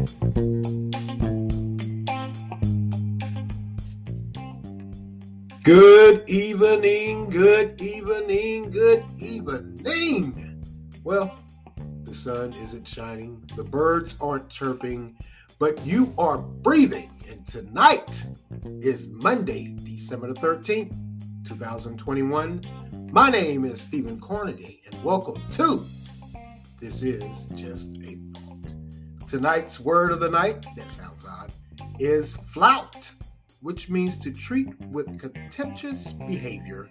Good evening, good evening, good evening. Well, the sun isn't shining, the birds aren't chirping, but you are breathing. And tonight is Monday, December the 13th, 2021. My name is Stephen Cornaday, and welcome to This Is Just a. Tonight's word of the night, that sounds odd, is flout which means to treat with contemptuous behavior,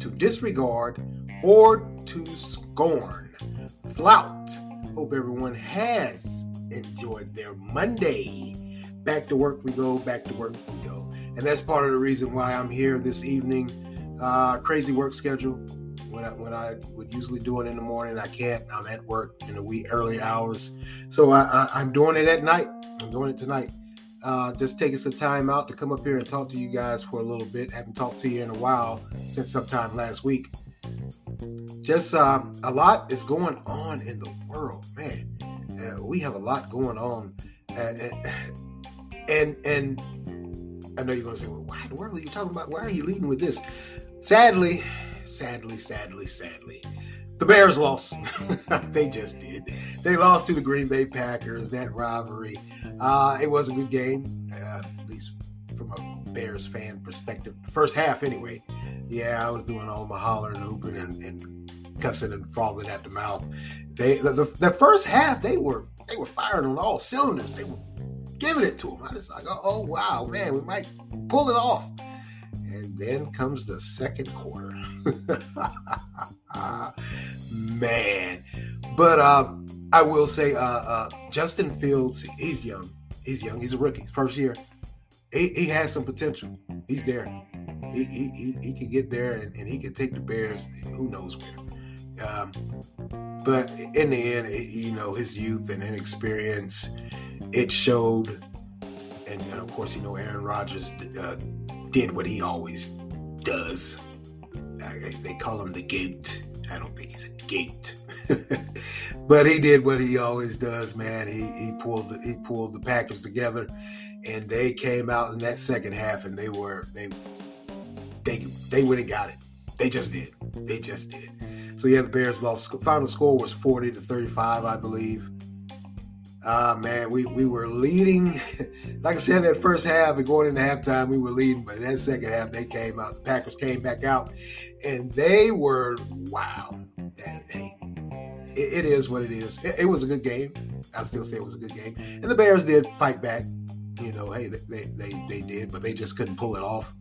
to disregard, or to scorn. Flout. Hope everyone has enjoyed their Monday. Back to work we go, back to work we go. And that's part of the reason why I'm here this evening. Uh, crazy work schedule. When I, when I would usually do it in the morning, I can't. I'm at work in the wee early hours. So I, I'm doing it at night. I'm doing it tonight uh, just taking some time out to come up here and talk to you guys for a little bit. Haven't talked to you in a while since sometime last week. Just um, a lot is going on in the world, man. Uh, we have a lot going on, uh, and and I know you're going to say, "Well, why in the world are you talking about? Why are you leading with this?" Sadly, sadly, sadly, sadly, the Bears lost. they just did. They lost to the Green Bay Packers. That rivalry. Uh, it was a good game, uh, at least from a Bears fan perspective. First half, anyway. Yeah, I was doing all my hollering, and hooping, and, and cussing and falling at the mouth. They the, the, the, first half they were they were firing on all cylinders. They were giving it to them. I was like, oh wow, man, we might pull it off. And then comes the second quarter. man. But um, I will say, uh, uh, Justin Fields, he's young. He's young. He's a rookie. His first year. He, he has some potential. He's there. He, he, he, he can get there and, and, he can take the Bears who knows where. Um, but in the end, you know, his youth and inexperience, it showed. And, and of course, you know, Aaron Rodgers uh, did what he always does. they call him the GOAT. I don't think he's a gate, but he did what he always does, man. He he pulled he pulled the Packers together, and they came out in that second half, and they were they they they went and got it. They just did. They just did. So yeah, the Bears lost. Final score was forty to thirty-five, I believe. Ah, uh, man, we, we were leading. like I said, that first half and going into halftime, we were leading. But in that second half, they came out. The Packers came back out, and they were wow. Hey, it, it is what it is. It, it, was a good game. I still say it was a good game. And the Bears did fight back. You know, hey, they they they did, but they just couldn't pull it off.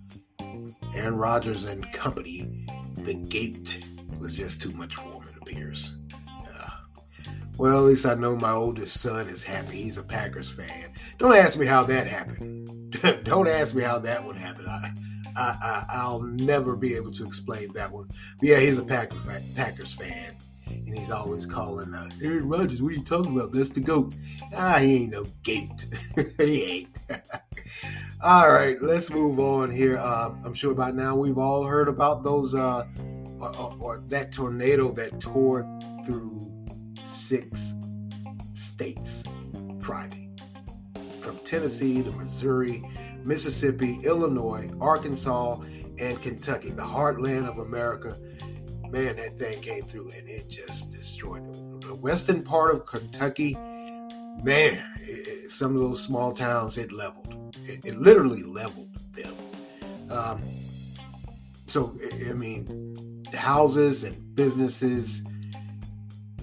Aaron Rodgers and company, the gate was just too much for them. It appears. Well, at least I know my oldest son is happy. He's a Packers fan. Don't ask me how that happened. Don't ask me how that would happen. I, I, I, will never be able to explain that one. But yeah, he's a Packers Packers fan, and he's always calling uh, Aaron Rodgers. What are you talking about? That's the goat. Ah, he ain't no gate. he ain't. all right, let's move on here. Uh, I'm sure by now we've all heard about those uh, or, or, or that tornado that tore through six states Friday. From Tennessee to Missouri, Mississippi, Illinois, Arkansas, and Kentucky, the heartland of America. Man, that thing came through and it just destroyed the western part of Kentucky. Man, it, some of those small towns it leveled. It, it literally leveled them. Um, so, I mean, houses and businesses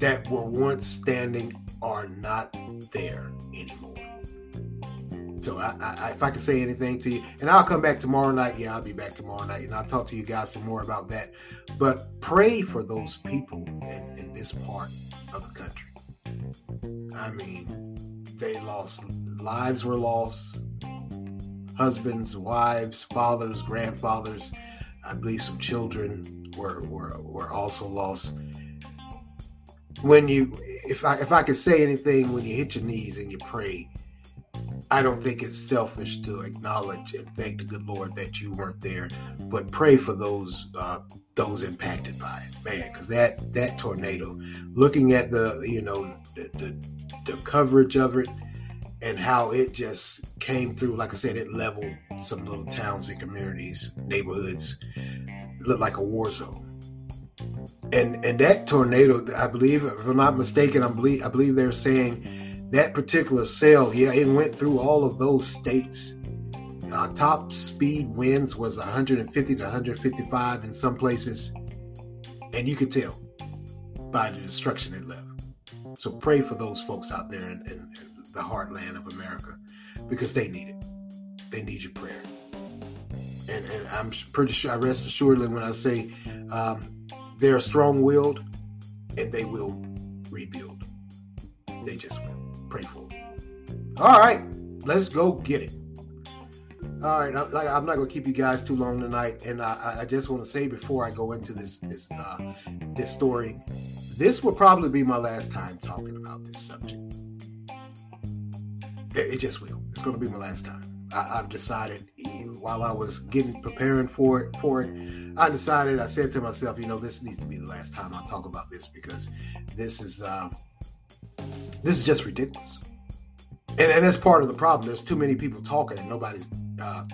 that were once standing are not there anymore. So I, I, if I can say anything to you, and I'll come back tomorrow night. Yeah, I'll be back tomorrow night, and I'll talk to you guys some more about that. But pray for those people in, in this part of the country. I mean, they lost lives were lost, husbands, wives, fathers, grandfathers. I believe some children were were, were also lost when you if I if I could say anything when you hit your knees and you pray, I don't think it's selfish to acknowledge and thank the good Lord that you weren't there, but pray for those uh, those impacted by it, man. Because that that tornado, looking at the you know the, the, the coverage of it, and how it just came through. Like I said, it leveled some little towns and communities, neighborhoods. Looked like a war zone. And and that tornado, I believe, if I'm not mistaken, I believe I believe they're saying that particular cell, yeah, it went through all of those states. Uh, top speed winds was 150 to 155 in some places, and you could tell by the destruction it left. So pray for those folks out there in, in, the heartland of America because they need it. They need your prayer. And, and I'm pretty sure, I rest assuredly when I say um, they're strong willed and they will rebuild. They just will. Pray for them. All right, let's go get it. All right, I'm, I'm not going to keep you guys too long tonight, and I, I just want to say before I go into this this uh, this story, this will probably be my last time talking about this subject. It, it just will. It's going to be my last time. I, have decided while I was getting preparing for it for it, I decided I said to myself, you know, this needs to be the last time I talk about this because this is uh, this is just ridiculous. And, and that's part of the problem. There's too many people talking and nobody's uh,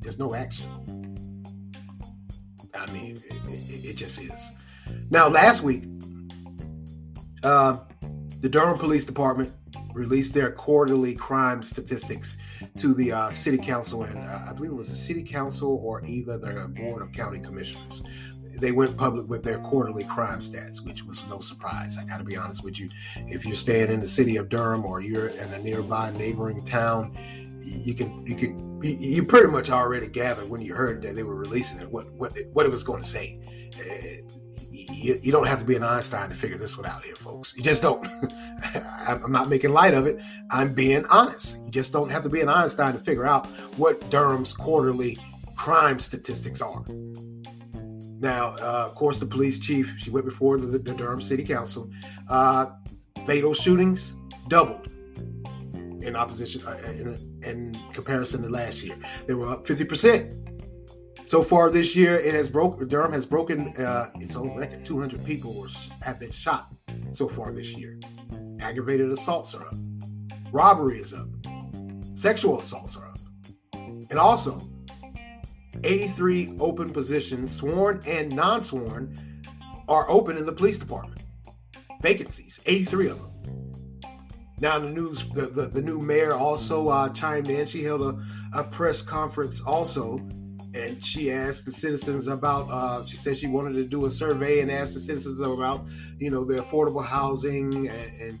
there's no action. I mean, it, it, it just is. Now, last week, uh, the Durham Police Department released their quarterly crime statistics to the uh, city council, and uh, I believe it was the city council or either the board of county commissioners. They went public with their quarterly crime stats, which was no surprise. I got to be honest with you. If you're staying in the city of Durham or you're in a nearby neighboring town, you can you can you pretty much already gathered when you heard that they were releasing it what what what it was going to say. You, you, don't have to be an Einstein to figure this one out here, folks. You just don't. I'm not making light of it. I'm being honest. You just don't have to be an Einstein to figure out what Durham's quarterly crime statistics are. Now, uh, of course, the police chief, she went before the, the Durham City Council. Uh, fatal shootings doubled in opposition, uh, in, in comparison to last year. They were up 50%. So far this year, it has broke. Durham has broken uh, its own record. 200 people were, have been shot so far this year. Aggravated assaults are up. Robbery is up. Sexual assaults are up. And also, 83 open positions, sworn and non-sworn, are open in the police department. Vacancies, 83 of them. Now the news, the, the, the new mayor also uh, chimed in. She held a, a press conference also and she asked the citizens about uh, she said she wanted to do a survey and ask the citizens about you know the affordable housing and, and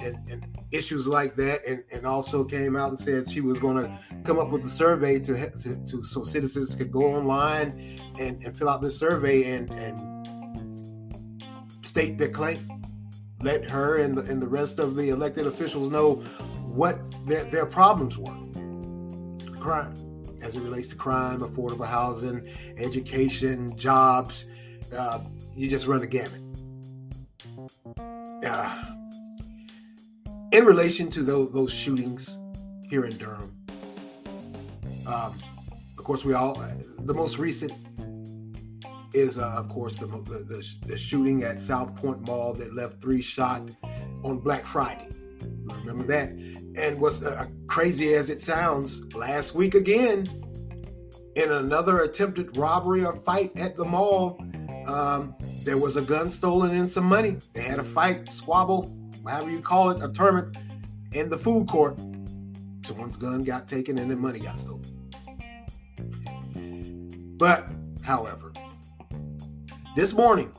and, and, issues like that, and, and also came out and said she was going to come up with a survey to, to, to so citizens could go online and, and fill out this survey and and state their claim. Let her and the, and the rest of the elected officials know what their, their problems were. Crime as it relates to crime, affordable housing, education, jobs. Uh, you just run the gamut. Uh, in relation to those, those shootings here in Durham, um, of course, we all, the most recent is, uh, of course, the, the, the shooting at Southpoint Mall that left three shot on Black Friday. Remember that? And what's uh, crazy as it sounds, last week again, in another attempted robbery or fight at the mall, um, there was a gun stolen and some money. They had a fight, squabble, however you call it, a tournament in the food court. Someone's gun got taken and then money got stolen. But, however, this morning,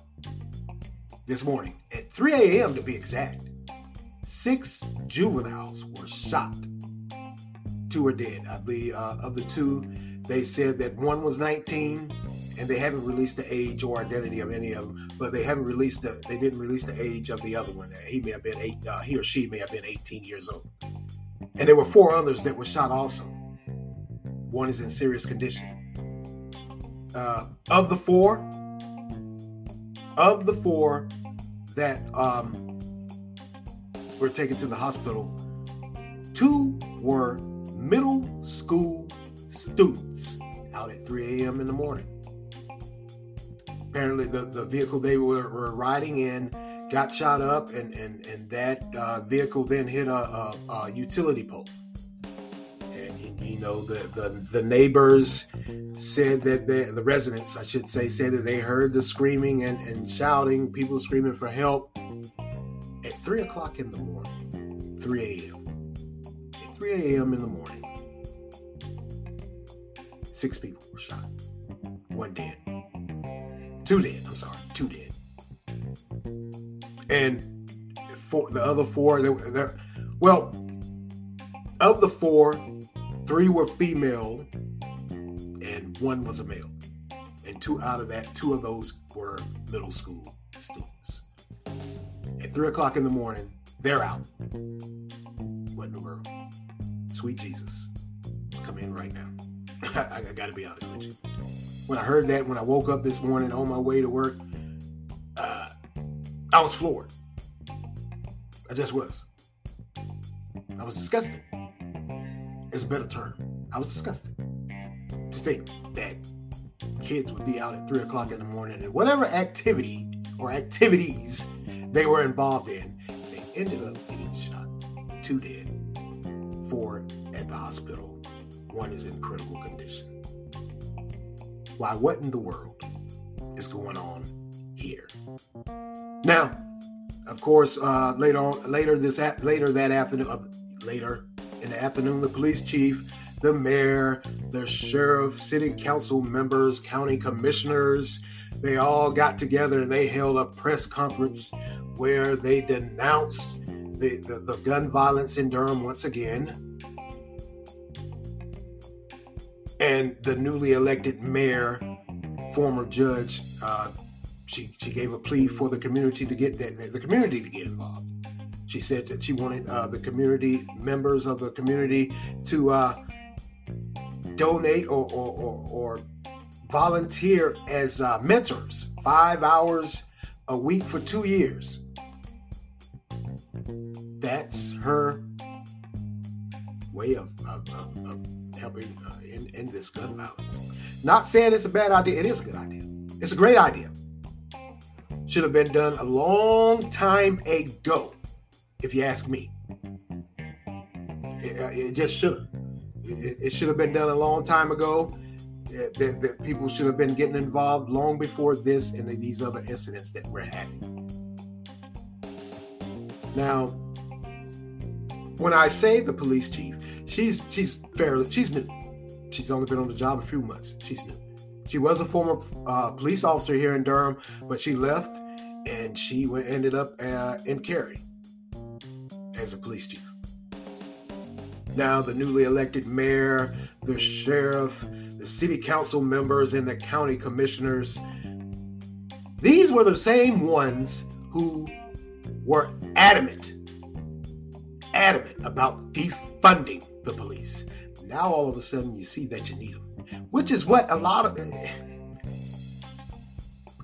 this morning, at 3 a.m. to be exact, six juveniles were shot. Two are dead. I believe uh, of the two, they said that one was 19 and they haven't released the age or identity of any of them, but they haven't released the, they didn't release the age of the other one. He may have been eight, uh, he or she may have been 18 years old. And there were four others that were shot also. One is in serious condition. Uh, of the four, of the four that um, were taken to the hospital, two were middle school students out at 3 a.m. in the morning. Apparently, the, the vehicle they were, were riding in got shot up, and and and that uh, vehicle then hit a, a, a utility pole. And you, you know the, the the neighbors said that they, the residents, I should say, said that they heard the screaming and, and shouting, people screaming for help at three o'clock in the morning, 3 a.m. At 3 a.m. in the morning, six people were shot, one dead, two dead. I'm sorry, two dead, and for the other four, they, they're, well, of the four, three were female and one was a male. And two out of that, two of those were middle school three o'clock in the morning, they're out. What in the world? Sweet Jesus. Come in right now. I, I got to be honest with you. When I heard that, when I woke up this morning on my way to work, uh, I was floored. I just was. I was disgusted. It's a better term. I was disgusted to think that kids would be out at three o'clock in the morning and whatever activity or activities they were involved in, they ended up getting shot. Two dead, four at the hospital. One is in critical condition. Why, what in the world is going on here? Now, of course, uh, later on, later this, later that afternoon, uh, later in the afternoon, the police chief the mayor, the sheriff, city council members, county commissioners, they all got together and they held a press conference where they denounced the, the, the gun violence in Durham once again. And the newly elected mayor, former judge, uh, she, she gave a plea for the community to get the, the community to get involved. She said that she wanted uh, the community members of the community to uh, donate or, or, or, or volunteer as uh, mentors, five hours a week for two years. That's her way of, of, of, of helping uh, in, this gun violence. Not saying it's a bad idea, it is a good idea. It's a great idea. Should have been done a long time ago, if you ask me. It, uh, it just should have. It, it should have been done a long time ago. That, that, people should have been getting involved long before this and these other incidents that we're having. Now, when I say the police chief, she's she's fairly she's new. She's only been on the job a few months. She's new. She was a former uh, police officer here in Durham, but she left and she went, ended up uh, in Cary as a police chief. Now, the newly elected mayor, the sheriff, the city council members, and the county commissioners, these were the same ones who were adamant, adamant about defunding the police. Now, all of a sudden, you see that you need them, which is what a lot of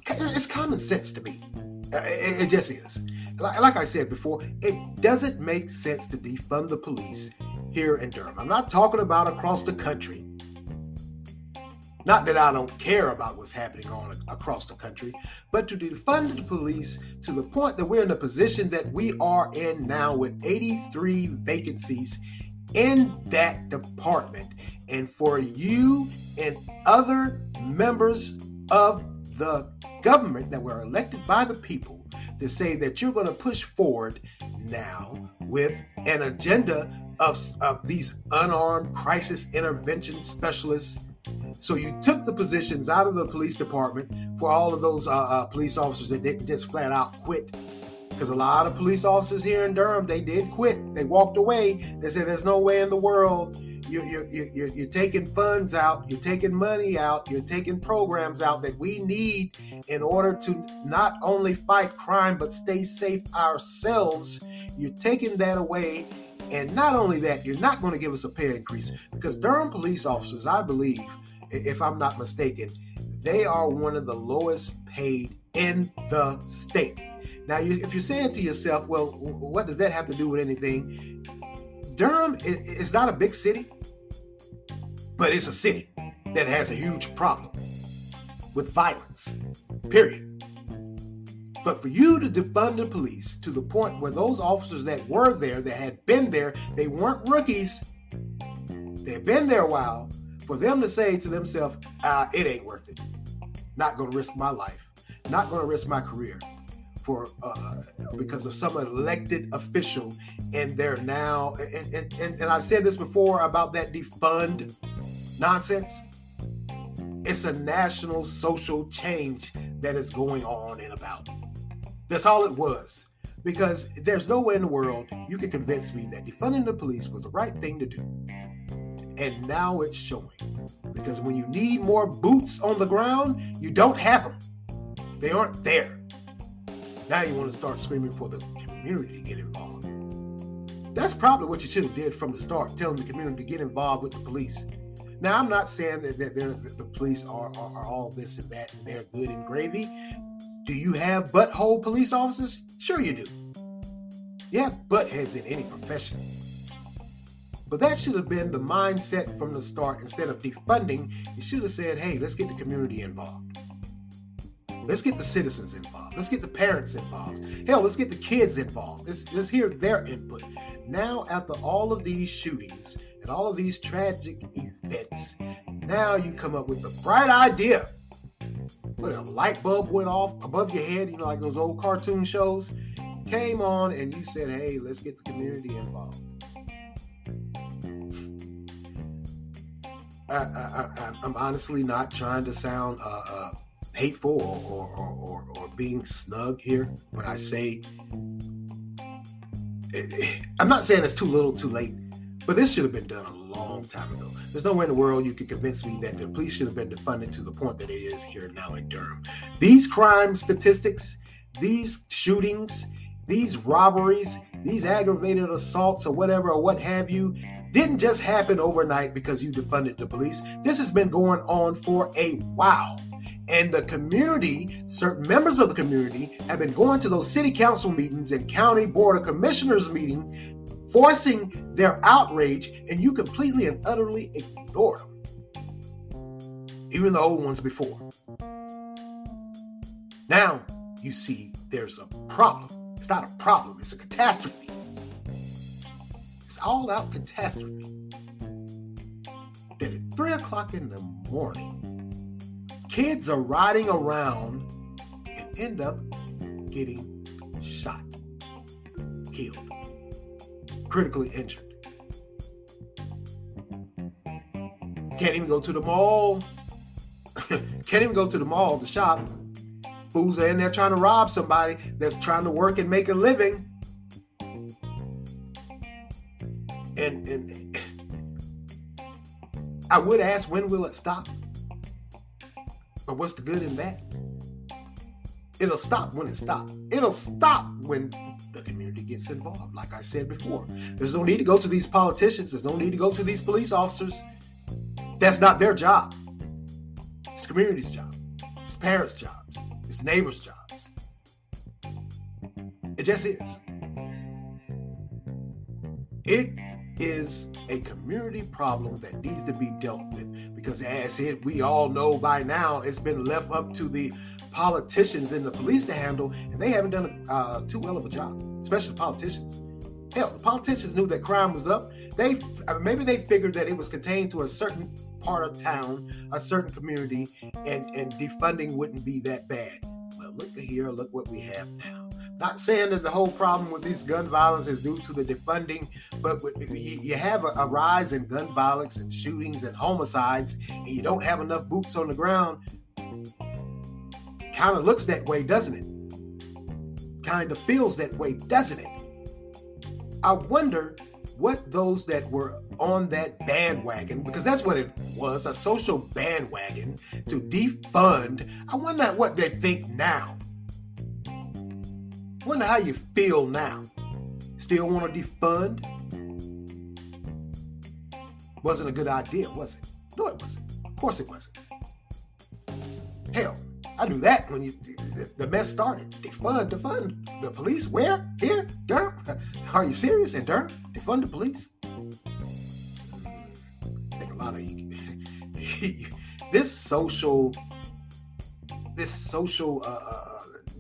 it's common sense to me. It just is. Like I said before, it doesn't make sense to defund the police here in Durham. I'm not talking about across the country. Not that I don't care about what's happening on across the country, but to defund the police to the point that we're in the position that we are in now with 83 vacancies in that department. And for you and other members of the government that were elected by the people to say that you're going to push forward now with an agenda of, of these unarmed crisis intervention specialists. So you took the positions out of the police department for all of those uh, uh, police officers that didn't just flat out quit. Because a lot of police officers here in Durham, they did quit. They walked away. They said, "There's no way in the world you're, you're, you're, you're, taking funds out, you're taking money out, you're taking programs out that we need in order to not only fight crime but stay safe ourselves. You're taking that away and not only that, you're not going to give us a pay increase mm-hmm. because Durham police officers, I believe, if I'm not mistaken, they are one of the lowest paid in the state. Now, if you're saying to yourself, well, what does that have to do with anything? Durham is not a big city, but it's a city that has a huge problem with violence, period. But for you to defund the police to the point where those officers that were there, that had been there, they weren't rookies, they've been there a while, for them to say to themselves, ah, it ain't worth it. Not going to risk my life, not going to risk my career for uh, because of some elected official, and they're now and, and, and, and I've said this before about that defund nonsense. It's a national social change that is going on and about. That's all it was. Because there's no way in the world you can convince me that defunding the police was the right thing to do. And now it's showing. Because when you need more boots on the ground, you don't have them. They aren't there. Now you want to start screaming for the community to get involved. That's probably what you should have did from the start, telling the community to get involved with the police. Now, I'm not saying that, that the police are, are, are all this and that, and they're good and gravy. Do you have butthole police officers? Sure, you do. You have buttheads in any profession. But that should have been the mindset from the start. Instead of defunding, you should have said, hey, let's get the community involved. Let's get the citizens involved. Let's get the parents involved. Hell, let's get the kids involved. Let's, let's hear their input. Now, after all of these shootings and all of these tragic events, now you come up with the bright idea. What a light bulb went off above your head, you know, like those old cartoon shows. Came on and you said, hey, let's get the community involved. I, am honestly not trying to sound uh, uh, hateful or, or, or, or, being snug here when I say I'm not saying it's too little, too late, but this should have been done a long time ago. There's nowhere in the world you could convince me that the police should have been defunded to the point that it is here now in Durham. These crime statistics, these shootings, these robberies, these aggravated assaults, or whatever, or what have you, didn't just happen overnight because you defunded the police. This has been going on for a while. And the community, certain members of the community, have been going to those city council meetings and county board of commissioners meeting, voicing their outrage, and you completely and utterly ignore them. Even the old ones before. Now you see there's a problem. It's not a problem, it's a catastrophe. It's all out catastrophe. That at three o'clock in the morning, kids are riding around and end up getting shot, killed, critically injured. Can't even go to the mall. Can't even go to the mall, the shop. Fools are in there trying to rob somebody that's trying to work and make a living. And, and I would ask, when will it stop? But what's the good in that? It'll stop when it stops. It'll stop when the community gets involved. Like I said before, there's no need to go to these politicians. There's no need to go to these police officers. That's not their job. It's community's job. It's parents' jobs. It's neighbors' jobs. It just is. It is a community problem that needs to be dealt with because as it we all know by now it's been left up to the politicians and the police to handle and they haven't done uh, too well of a job especially the politicians. Hell the politicians knew that crime was up. They maybe they figured that it was contained to a certain part of town a certain community and and defunding wouldn't be that bad. Well look here look what we have now. Not saying that the whole problem with these gun violence is due to the defunding, but you have a rise in gun violence and shootings and homicides, and you don't have enough boots on the ground. Kind of looks that way, doesn't it? Kind of feels that way, doesn't it? I wonder what those that were on that bandwagon, because that's what it was a social bandwagon to defund. I wonder what they think now. Wonder how you feel now. Still want to defund? Wasn't a good idea, was it? No, it wasn't. Of course it wasn't. Hell, I knew that when you the mess started. Defund, defund the police. Where? Here? Durham? Are you serious? In Durham? Defund the police? I think a lot of this social, this social uh, uh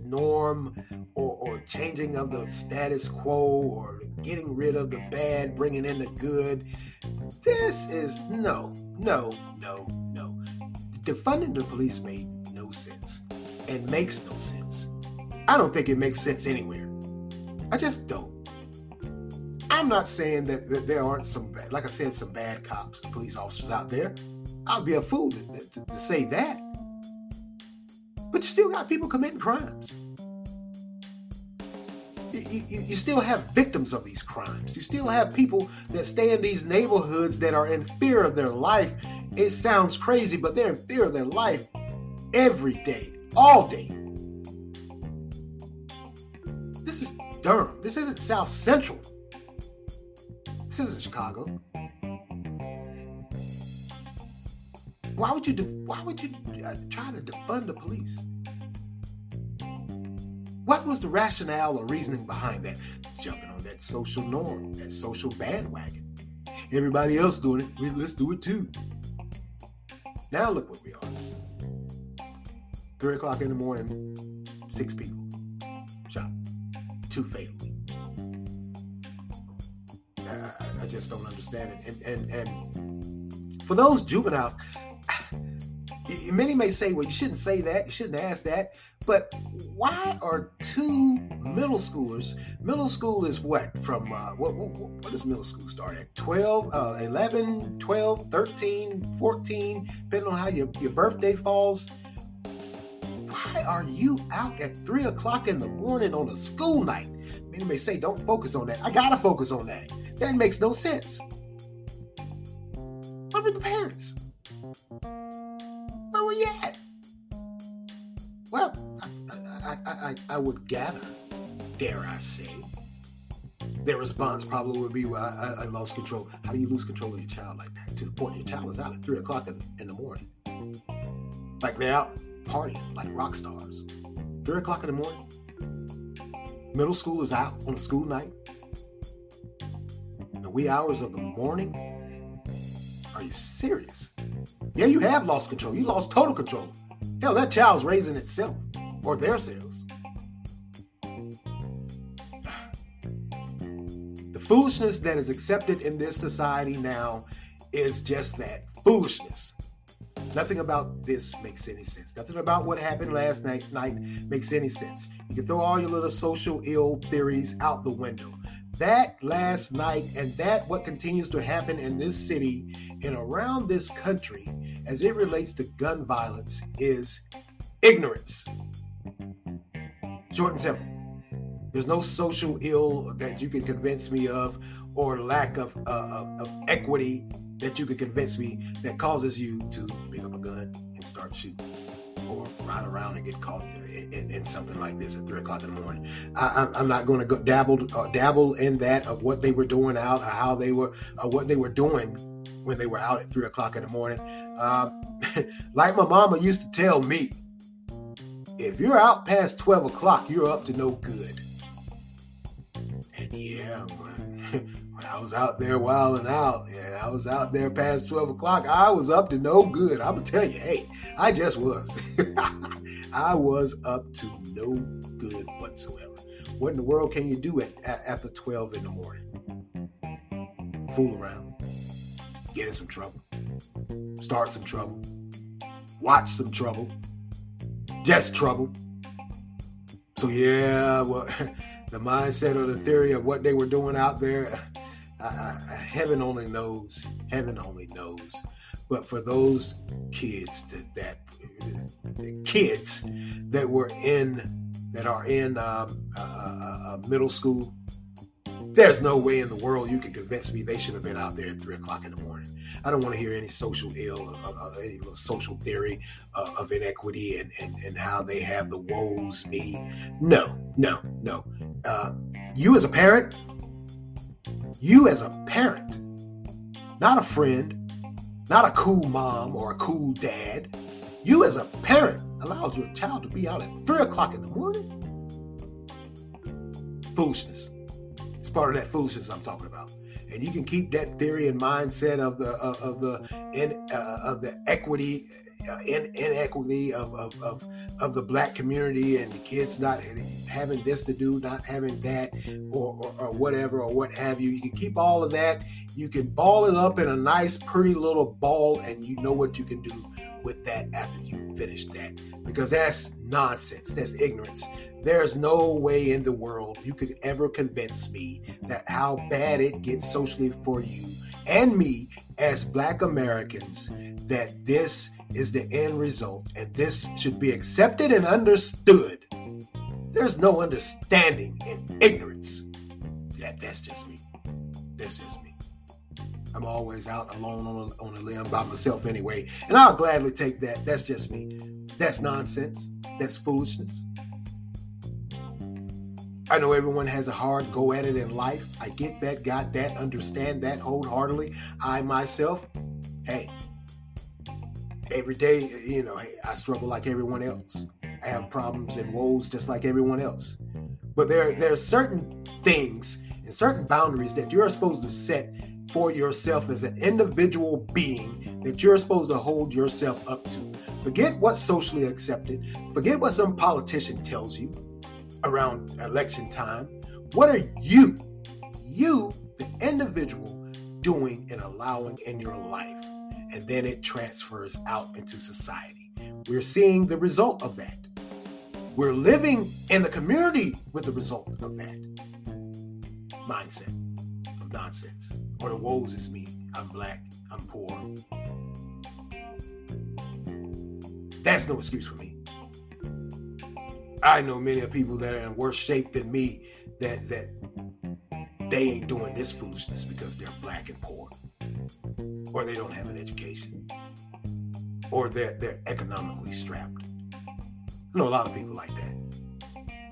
norm or, or changing of the status quo or getting rid of the bad, bringing in the good. This is no, no, no, no. Defunding the police made sense and makes no sense. I don't think it makes sense anywhere. I just don't. I'm not saying that, there aren't some, bad, like I said, some bad cops, police officers out there. I'd be a fool to, to, to say that. But you still got people committing crimes. You, you, you, still have victims of these crimes. You still have people that stay in these neighborhoods that are in fear of their life. It sounds crazy, but they're in fear of their life every day, all day. This is Durham. This isn't South Central. This isn't Chicago. Why would you? De- why would you uh, try to defund the police? What was the rationale or reasoning behind that? Jumping on that social norm, that social bandwagon. Everybody else doing it, let's do it too. Now look where we are. Three o'clock in the morning, six people shot, two fatally. I, I, just don't understand it. And, and and for those juveniles, many may say, well, you shouldn't say that, you shouldn't ask that. But why are two middle schoolers? Middle school is what? From uh, what, what, what does middle school start at? 12, uh, 11, 12, 13, 14, depending on how your, your birthday falls. Why are you out at 3 o'clock in the morning on a school night? Many may say, don't focus on that. I gotta focus on that. That makes no sense. What about the parents? Where were you at? Well, I, I, I, I would gather, dare I say, their response probably would be, well, I, I, lost control. How do you lose control of your child like that? To the point your child is out at 3 o'clock in, in the morning. Like they're out partying like rock stars. 3 o'clock in the morning. Middle school is out on a school night The wee hours of the morning? Are you serious? Yeah, you have lost control. You lost total control. Hell, that child's raising itself or their selves. The foolishness that is accepted in this society now is just that foolishness. Nothing about this makes any sense. Nothing about what happened last night, night makes any sense. You can throw all your little social ill theories out the window. That last night, and that what continues to happen in this city and around this country as it relates to gun violence is ignorance. Short and simple. There's no social ill that you can convince me of, or lack of, uh, of equity that you can convince me that causes you to pick up a gun and start shooting or ride around and get caught in, in, something like this at three o'clock in the morning. I, am not going to dabble uh, dabble in that of what they were doing out, or how they were, uh, what they were doing when they were out at three o'clock in the morning. Uh, like my mama used to tell me, if you're out past twelve o'clock, you're up to no good. And yeah, I was out there wilding out, and I was out there past 12 o'clock, I was up to no good. I'm gonna tell you, hey, I just was. I was up to no good whatsoever. What in the world can you do at, at after 12 in the morning? Fool around, get in some trouble, start some trouble, watch some trouble, just trouble. So yeah, well, the mindset or the theory of what they were doing out there heaven only knows. Heaven only knows. But for those kids that, that kids that were in that are in um, uh, uh, middle school, there's no way in the world you can convince me they should have been out there at three o'clock in the morning. I don't want to hear any social ill, uh, uh, any social theory uh, of inequity and, and, and how they have the woes me. No, no, no. Uh, you as a parent, you as a parent, not a friend, not a cool mom or a cool dad, you as a parent allowed your child to be out at three o'clock in the morning? Foolishness. It's part of that foolishness I'm talking about. And you can keep that theory and mindset of the of, of the in, uh, of the equity Uh, in, inequity of, of, of, of, the black community and the kids not having this to do, not having that, or, or, or whatever, or what have you. You can keep all of that. You can ball it up in a nice, pretty little ball, and you know what you can do with that after you finish that. Because that's nonsense. That's ignorance. There's no way in the world you could ever convince me that how bad it gets socially for you and me as Black Americans that this is the end result and this should be accepted and understood. There's no understanding in ignorance. That, that's just me. That's just me. I'm always out alone on on a limb by myself anyway, and I'll gladly take that. That's just me. That's nonsense. That's foolishness. I know everyone has a hard go at it in life. I get that, got that, understand that wholeheartedly. I myself, hey, every day, you know, I struggle like everyone else. I have problems and woes just like everyone else. But there, there are certain things and certain boundaries that you're supposed to set for yourself as an individual being that you're supposed to hold yourself up to. Forget what's socially accepted. Forget what some politician tells you around election time. What are you, you, the individual, doing and allowing in your life? And then it transfers out into society. We're seeing the result of that. We're living in the community with the result of that mindset of nonsense. Or the woes is me. I'm black. I'm poor. That's no excuse for me. I know many people that are in worse shape than me that that they ain't doing this foolishness because they're black and poor, or they don't have an education, or they're they're economically strapped. I know a lot of people like that.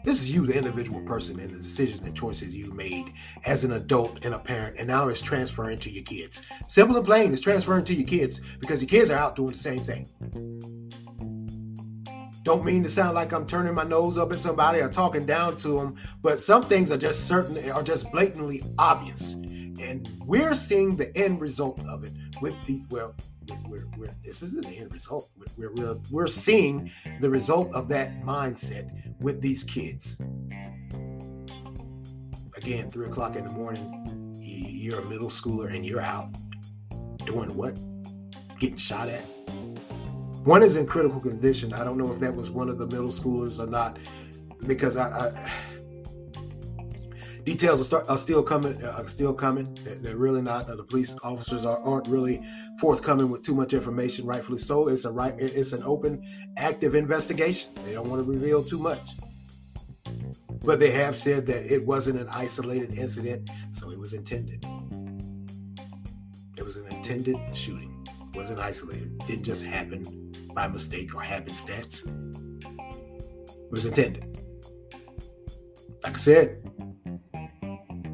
This is you, the individual person, and the decisions and choices you made as an adult and a parent, and now it's transferring to your kids. Simple and plain, it's transferring to your kids because your kids are out doing the same thing. Don't mean to sound like I'm turning my nose up at somebody or talking down to them, but some things are just certain are just blatantly obvious. And we're seeing the end result of it with the well, we're, we're, this isn't the end result. We're, we're, we're seeing the result of that mindset with these kids. Again, three o'clock in the morning, you're a middle schooler and you're out doing what? Getting shot at? One is in critical condition. I don't know if that was one of the middle schoolers or not, because I, I details are, start, are, still coming. Uh, are still coming. They're, really not. Uh, the police officers are, aren't really forthcoming with too much information. Rightfully so. It's a right. It's an open, active investigation. They don't want to reveal too much, but they have said that it wasn't an isolated incident, so it was intended. It was an intended shooting. Wasn't isolated. Didn't just happen by mistake or happenstance. It was intended. Like I said,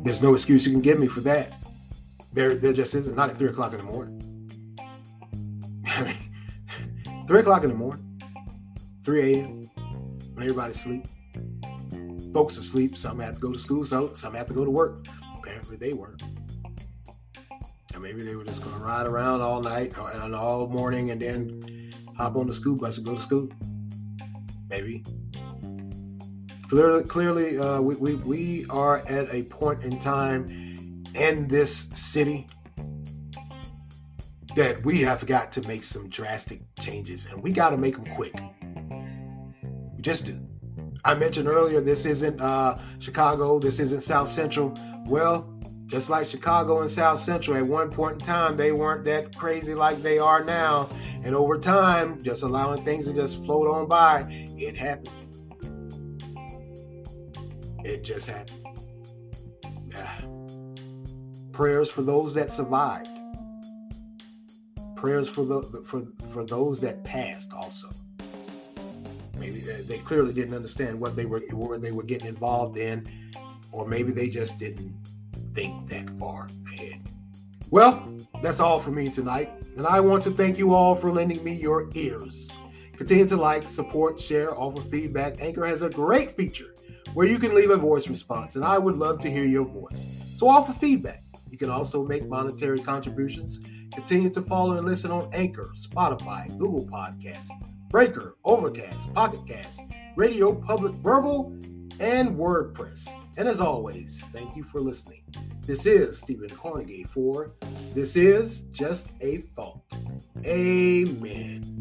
there's no excuse you can give me for that. There, there just isn't. Not at three o'clock in the morning. I mean, three o'clock in the morning, 3 a.m. when everybody's asleep. Folks asleep. Some have to go to school. So some have to go to work. Apparently, they weren't. And maybe they were just going to ride around all night and all morning, and then hop on the school bus and go to school. Maybe. Clearly, clearly, uh, we, we we are at a point in time in this city that we have got to make some drastic changes, and we got to make them quick. We just do. I mentioned earlier, this isn't uh, Chicago. This isn't South Central. Well, just like Chicago and South Central, at one point in time, they weren't that crazy like they are now. And over time, just allowing things to just float on by, it happened. It just happened. Yeah. Prayers for those that survived. Prayers for the for for those that passed also. Maybe they, clearly didn't understand what they were what they were getting involved in, or maybe they just didn't think that far ahead. Well, that's all for me tonight, and I want to thank you all for lending me your ears. Continue to like, support, share, offer feedback. Anchor has a great feature where you can leave a voice response, and I would love to hear your voice. So offer feedback. You can also make monetary contributions. Continue to follow and listen on Anchor, Spotify, Google Podcasts, Breaker, Overcast, Pocket Cast, Radio Public Verbal, and WordPress. And as always, thank you for listening. This is Stephen Carnegie. for This Is Just a Thought. Amen.